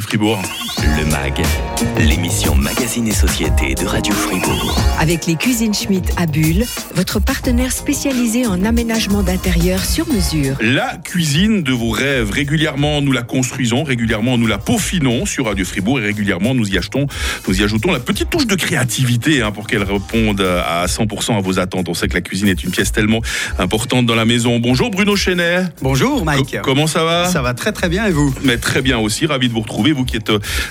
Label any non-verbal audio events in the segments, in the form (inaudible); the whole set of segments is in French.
Fribourg. MAG, l'émission Magazine et Société de Radio Fribourg. Avec les cuisines Schmitt à Bulle, votre partenaire spécialisé en aménagement d'intérieur sur mesure. La cuisine de vos rêves. Régulièrement, nous la construisons, régulièrement, nous la peaufinons sur Radio Fribourg et régulièrement, nous y achetons, nous y ajoutons la petite touche de créativité hein, pour qu'elle réponde à 100% à vos attentes. On sait que la cuisine est une pièce tellement importante dans la maison. Bonjour Bruno Chenet. Bonjour Mike. Co- comment ça va? Ça va très très bien et vous? Mais très bien aussi, ravi de vous retrouver, vous qui êtes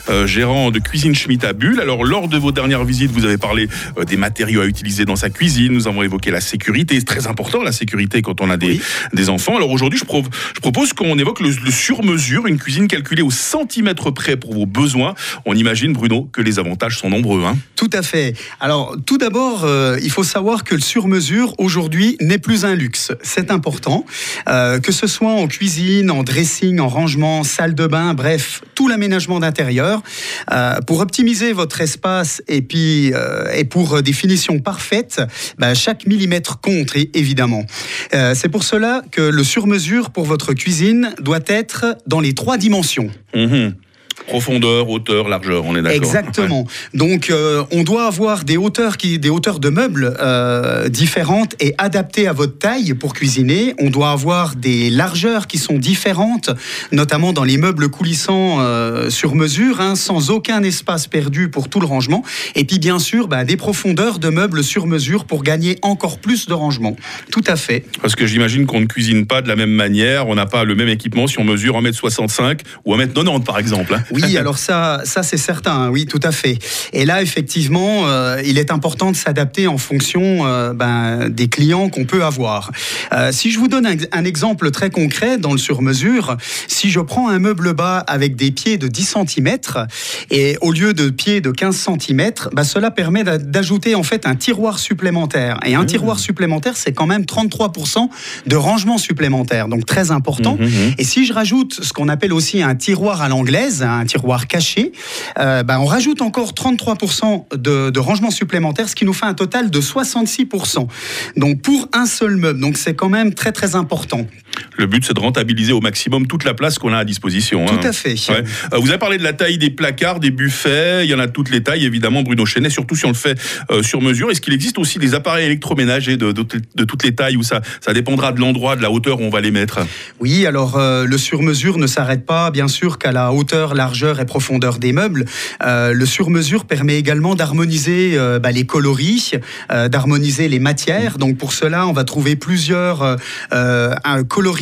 euh, gérant de cuisine Schmitt à Bulle. Alors, lors de vos dernières visites, vous avez parlé euh, des matériaux à utiliser dans sa cuisine. Nous avons évoqué la sécurité. C'est très important, la sécurité, quand on a des, Oui. des enfants. Alors, aujourd'hui, je, pro- je propose qu'on évoque le, le sur-mesure, une cuisine calculée au centimètre près pour vos besoins. On imagine, Bruno, que les avantages sont nombreux. Hein. Tout à fait. Alors tout d'abord, euh, il faut savoir que le sur-mesure aujourd'hui n'est plus un luxe. C'est important. Euh, que ce soit en cuisine, en dressing, en rangement, salle de bain, bref, tout l'aménagement d'intérieur. Euh, pour optimiser votre espace et puis euh, pour des finitions parfaites, bah, chaque millimètre compte évidemment. Euh, C'est pour cela que le sur-mesure pour votre cuisine doit être dans les trois dimensions. Mhm. Profondeur, hauteur, largeur, on est d'accord. Exactement. Donc, euh, on doit avoir des hauteurs qui, des hauteurs de meubles euh, différentes et adaptées à votre taille pour cuisiner. On doit avoir des largeurs qui sont différentes, notamment dans les meubles coulissants euh, sur mesure, hein, sans aucun espace perdu pour tout le rangement. Et puis, bien sûr, bah, des profondeurs de meubles sur mesure pour gagner encore plus de rangement. Tout à fait. Parce que j'imagine qu'on ne cuisine pas de la même manière, on n'a pas le même équipement si on mesure 1m65 ou 1m90 par exemple. hein. Oui, alors ça, ça c'est certain, hein, oui, tout à fait. Et là, effectivement, euh, il est important de s'adapter en fonction euh, ben, des clients qu'on peut avoir. Euh, si je vous donne un, un exemple très concret dans le sur-mesure, si je prends un meuble bas avec des pieds de 10 cm et au lieu de pieds de 15 cm, ben, cela permet d'a- d'ajouter en fait un tiroir supplémentaire. Et un tiroir supplémentaire, c'est quand même 33% de rangement supplémentaire, donc très important. Mhm, mhm. Et si je rajoute ce qu'on appelle aussi un tiroir à l'anglaise, un tiroir caché, euh, ben, on rajoute encore 33% de, de rangement supplémentaire, ce qui nous fait un total de 66%. Donc pour un seul meuble, donc c'est quand même très très important. Le but, c'est de rentabiliser au maximum toute la place qu'on a à disposition. hein. Tout à fait. Ouais. Euh, vous avez parlé de la taille des placards, des buffets. Il y en a toutes les tailles, évidemment, Bruno Chenet, surtout si on le fait euh, sur mesure. Est-ce qu'il existe aussi des appareils électroménagers de, de- de toutes les tailles où ça, ça dépendra de l'endroit, de la hauteur où on va les mettre? Oui, alors euh, le sur-mesure ne s'arrête pas, bien sûr, qu'à la hauteur, largeur et profondeur des meubles. Euh, le sur-mesure permet également d'harmoniser bah, les coloris, d'harmoniser les matières. Donc pour cela, on va trouver plusieurs euh,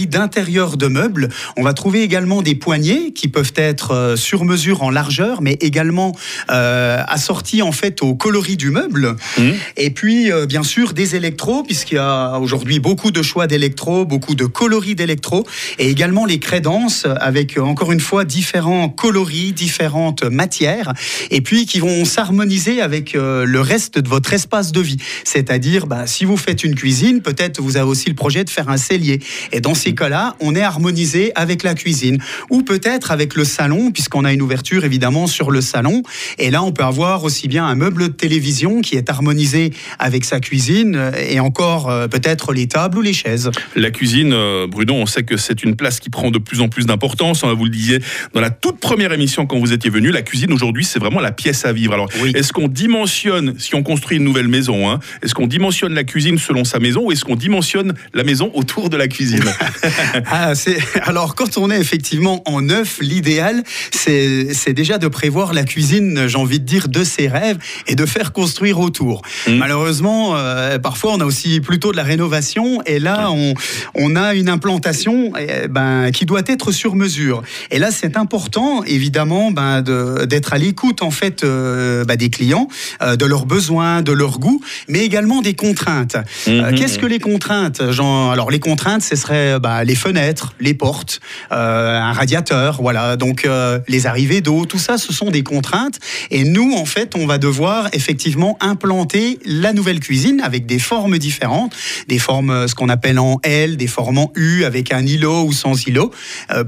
d'intérieur de meubles. On va trouver également des poignées qui peuvent être euh, sur mesure en largeur, mais également euh, assortis en fait au coloris du meuble. Mhm. Et puis, euh, bien sûr, des électros, puisqu'il y a aujourd'hui beaucoup de choix d'électros, beaucoup de coloris d'électros, et également les crédences, avec, euh, encore une fois, différents coloris, différentes matières, et puis qui vont s'harmoniser avec euh, le reste de votre espace de vie. C'est-à-dire, bah, si vous faites une cuisine, peut-être vous avez aussi le projet de faire un cellier. Et dans ces cas-là, on est harmonisé avec la cuisine. Ou peut-être avec le salon, puisqu'on a une ouverture évidemment sur le salon. Et là, on peut avoir aussi bien un meuble de télévision qui est harmonisé avec sa cuisine euh, et encore euh, peut-être les tables ou les chaises. La cuisine, euh, Bruno, on sait que c'est une place qui prend de plus en plus d'importance. hein, Vous le disiez dans la toute première émission quand vous étiez venu. La cuisine aujourd'hui, c'est vraiment la pièce à vivre. Alors, Oui. est-ce qu'on dimensionne, si on construit une nouvelle maison, hein, est-ce qu'on dimensionne la cuisine selon sa maison ou est-ce qu'on dimensionne la maison autour de la cuisine? (laughs) (laughs) Ah, c'est- alors, quand on est effectivement en neuf, l'idéal, c'est déjà de prévoir la cuisine, j'ai envie de dire, de ses rêves et de faire construire autour. Mm. Malheureusement, euh, parfois, on a aussi plutôt de la rénovation et là, on, on a une implantation eh ben, qui doit être sur mesure. Et là, c'est important, évidemment, ben, d'être à l'écoute, en fait, euh, ben, des clients, euh, de leurs besoins, de leurs goûts, mais également des contraintes. Mhm. Qu'est-ce que les contraintes Alors, les contraintes, ce serait bah, les fenêtres, les portes, euh, un radiateur, voilà. Donc, euh, les arrivées d'eau, tout ça, ce sont des contraintes. Et nous, en fait, on va devoir effectivement implanter la nouvelle cuisine avec des formes différentes, des formes, euh, ce qu'on appelle en L, des formes en U, avec un îlot ou sans îlot,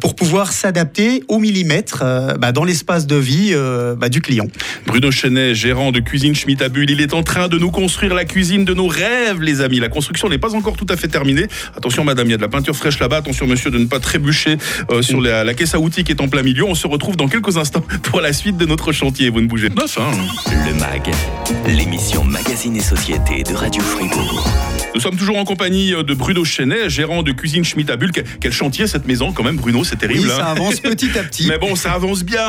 pour pouvoir s'adapter au millimètre bah, dans l'espace de vie bah, du client. Bruno Chenet, gérant de Cuisine Schmitt à il est en train de nous construire la cuisine de nos rêves, les amis. La construction n'est pas encore tout à fait terminée. Attention, madame, il y a de la peinture fraîche Attention, monsieur, de ne pas trébucher euh, sur la, caisse à outils qui est en plein milieu. On se retrouve dans quelques instants (laughs) pour la suite de notre chantier. Vous ne bougez pas. Hein. Le MAG, l'émission Magazine et Société de Radio Fribourg. Nous sommes toujours en compagnie de Bruno Chenet, gérant de Cuisine Schmitt à Bulle. Quel, chantier cette maison, quand même, Bruno, c'est terrible. Oui, hein. ça avance petit à petit. (laughs) Mais bon, ça avance bien.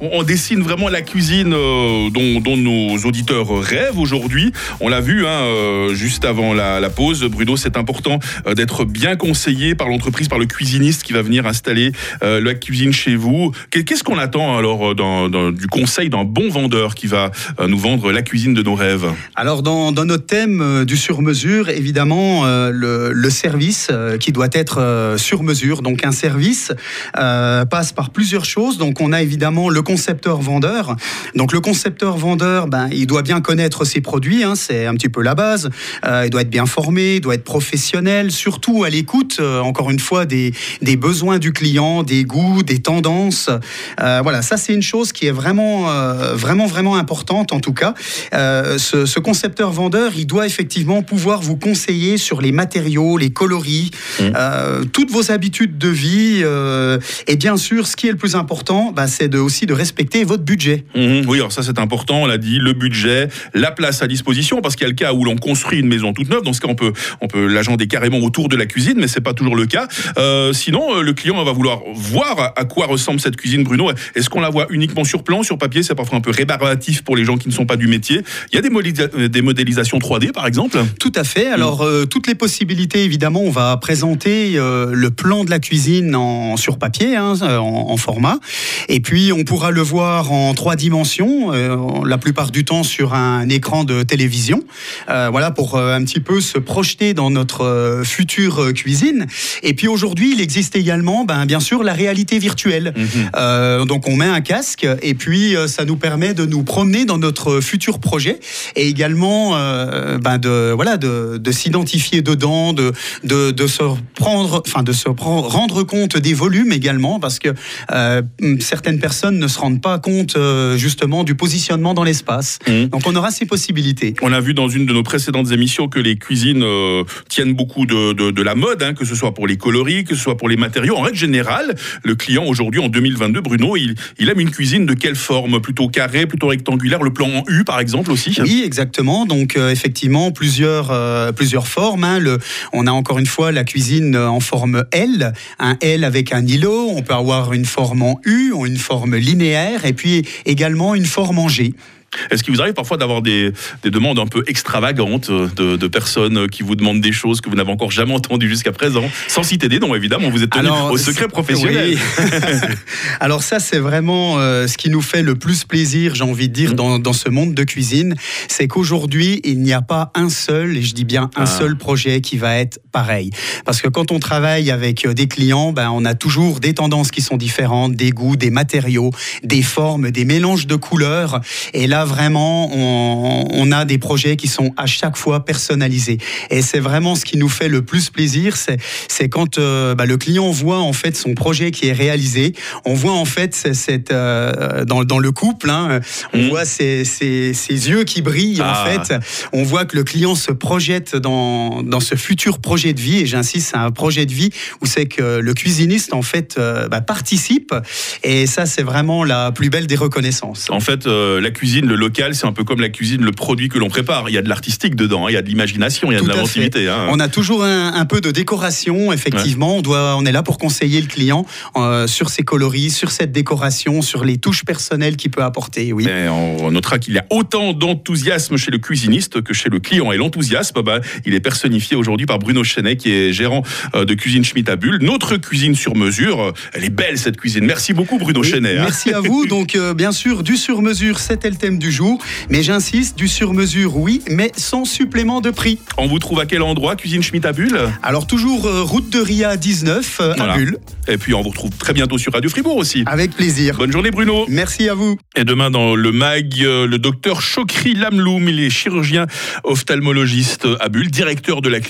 On, dessine vraiment la cuisine euh, dont, dont nos auditeurs rêvent aujourd'hui. On l'a vu hein, euh, juste avant la, la pause. Bruno, c'est important euh, d'être bien conseillé par l'entreprise, par le cuisiniste qui va venir installer euh, la cuisine chez vous. Qu'est- Qu'est-ce qu'on attend alors euh, dans- dans- du conseil d'un bon vendeur qui va euh, nous vendre la cuisine de nos rêves? Alors dans, dans notre thème euh, du sur-mesure, évidemment, euh, le, service euh, qui doit être euh, sur mesure. Donc un service passe par plusieurs choses. Donc on a évidemment le concepteur-vendeur. Donc le concepteur-vendeur, ben, il doit bien connaître ses produits, hein, c'est un petit peu la base. Il doit être bien formé, il doit être professionnel, surtout à l'écoute, encore une fois, des, des besoins du client, des goûts, des tendances. Voilà, ça c'est une chose qui est vraiment, vraiment, vraiment importante en tout cas. Ce, ce concepteur-vendeur, il doit effectivement pouvoir vous conseiller sur les matériaux, les coloris, euh, toutes vos habitudes de vie. euh, et bien sûr, ce qui est le plus important, bah, c'est de, aussi de respecter votre budget. Mhm, Oui, alors ça c'est important, on l'a dit, le budget, la place à disposition, parce qu'il y a le cas où l'on construit une maison toute neuve, dans ce cas on peut, on peut l'agender carrément autour de la cuisine, mais c'est pas toujours le cas. Euh, sinon, le client va vouloir voir à- quoi ressemble cette cuisine, Bruno. Est-ce qu'on la voit uniquement sur plan, sur papier? C'est parfois un peu rébarbatif pour les gens qui ne sont pas du métier. Il y a des modélisations 3D par exemple? Tout à fait. Alors, euh, toutes les possibilités, évidemment, on va présenter euh, le plan de la cuisine en, sur papier, hein, en, en format. Et puis, on pourra le voir en trois dimensions, euh, la plupart du temps sur un écran de télévision. Voilà, pour un petit peu se projeter dans notre future cuisine. Et puis, aujourd'hui, il existe également, ben, bien sûr, la réalité virtuelle. Euh, donc, on met un casque et puis, ça nous permet de nous promener dans notre futur projet et également ben de voilà de, de s'identifier dedans, de, de de se prendre, enfin de se prendre, rendre compte des volumes également parce que euh, certaines personnes ne se rendent pas compte euh, justement du positionnement dans l'espace. Mhm. Donc on aura ces possibilités. On a vu dans une de nos précédentes émissions que les cuisines euh, tiennent beaucoup de, de, de la mode, hein, que ce soit pour les coloris, que ce soit pour les matériaux. En règle générale, le client aujourd'hui, en 2022, Bruno, il, il aime une cuisine de quelle forme? Plutôt carré, plutôt rectangulaire Le plan en U, par exemple, aussi? Oui, exactement. Donc effectivement, plusieurs plusieurs formes. hein. On a encore une fois la cuisine euh, en forme L, un L avec un îlot. On peut avoir une forme en U, une forme linéaire, et puis également une forme en G. Est-ce qu'il vous arrive parfois d'avoir des, des demandes un peu extravagantes euh, de, de personnes qui vous demandent des choses que vous n'avez encore jamais entendues jusqu'à présent Sans citer des noms, évidemment, vous êtes tenu au secret professionnel. oui. (laughs) Alors ça, c'est vraiment euh, ce qui nous fait le plus plaisir, j'ai envie de dire, dans, dans ce monde de cuisine, c'est qu'aujourd'hui, il n'y a pas un seul, et je dis bien un Ah. seul projet qui va être pareil. Parce que quand on travaille avec euh, des clients, ben, on a toujours des tendances qui sont différentes, des goûts, des matériaux, des formes, des mélanges de couleurs. Et là, vraiment, on, on a des projets qui sont à chaque fois personnalisés. Et c'est vraiment ce qui nous fait le plus plaisir, c'est quand euh, bah, le client voit en fait son projet qui est réalisé, on voit en fait cette, euh, dans, dans le couple, hein, on Mhm. voit ses, ses- ses yeux qui brillent Ah. en fait, on voit que le client se projette dans, dans ce futur projet de vie, et j'insiste, c'est un projet de vie où c'est que le cuisiniste en fait euh, bah, participe, et ça c'est vraiment la plus belle des reconnaissances. En fait, la cuisine, le local, c'est un peu comme la cuisine, le produit que l'on prépare. Il y a de l'artistique dedans, hein, il y a de l'imagination, il y a Tout de l'inventivité. hein. On a toujours un, un peu de décoration, effectivement. On, doit, on est là pour conseiller le client euh, sur ses coloris, sur cette décoration, sur les touches personnelles qu'il peut apporter. Oui. Mais on notera qu'il y a autant d'enthousiasme chez le cuisiniste que chez le client. Et l'enthousiasme, bah, il est personnifié aujourd'hui par Bruno Chenet, qui est gérant euh, de Cuisine Schmitt à Bulle. Notre cuisine sur mesure. Euh, Elle est belle, cette cuisine. Merci beaucoup, Bruno Oui, Chenet. hein. Merci à vous. Donc, euh, bien sûr, du sur-mesure, c'était le thème du jour. Mais j'insiste, du sur-mesure, oui, mais sans supplément de prix. On vous trouve à quel endroit, Cuisine Schmitt à Bulle? Alors, toujours euh, route de Ria 19 euh, Voilà. à Bulle. Et puis, on vous retrouve très bientôt sur Radio Fribourg aussi. Avec plaisir. Bonne journée, Bruno. Merci à vous. Et demain, dans le MAG, euh, le docteur Chokri Lamloum, il est chirurgien ophtalmologiste à Bulle, directeur de la clinique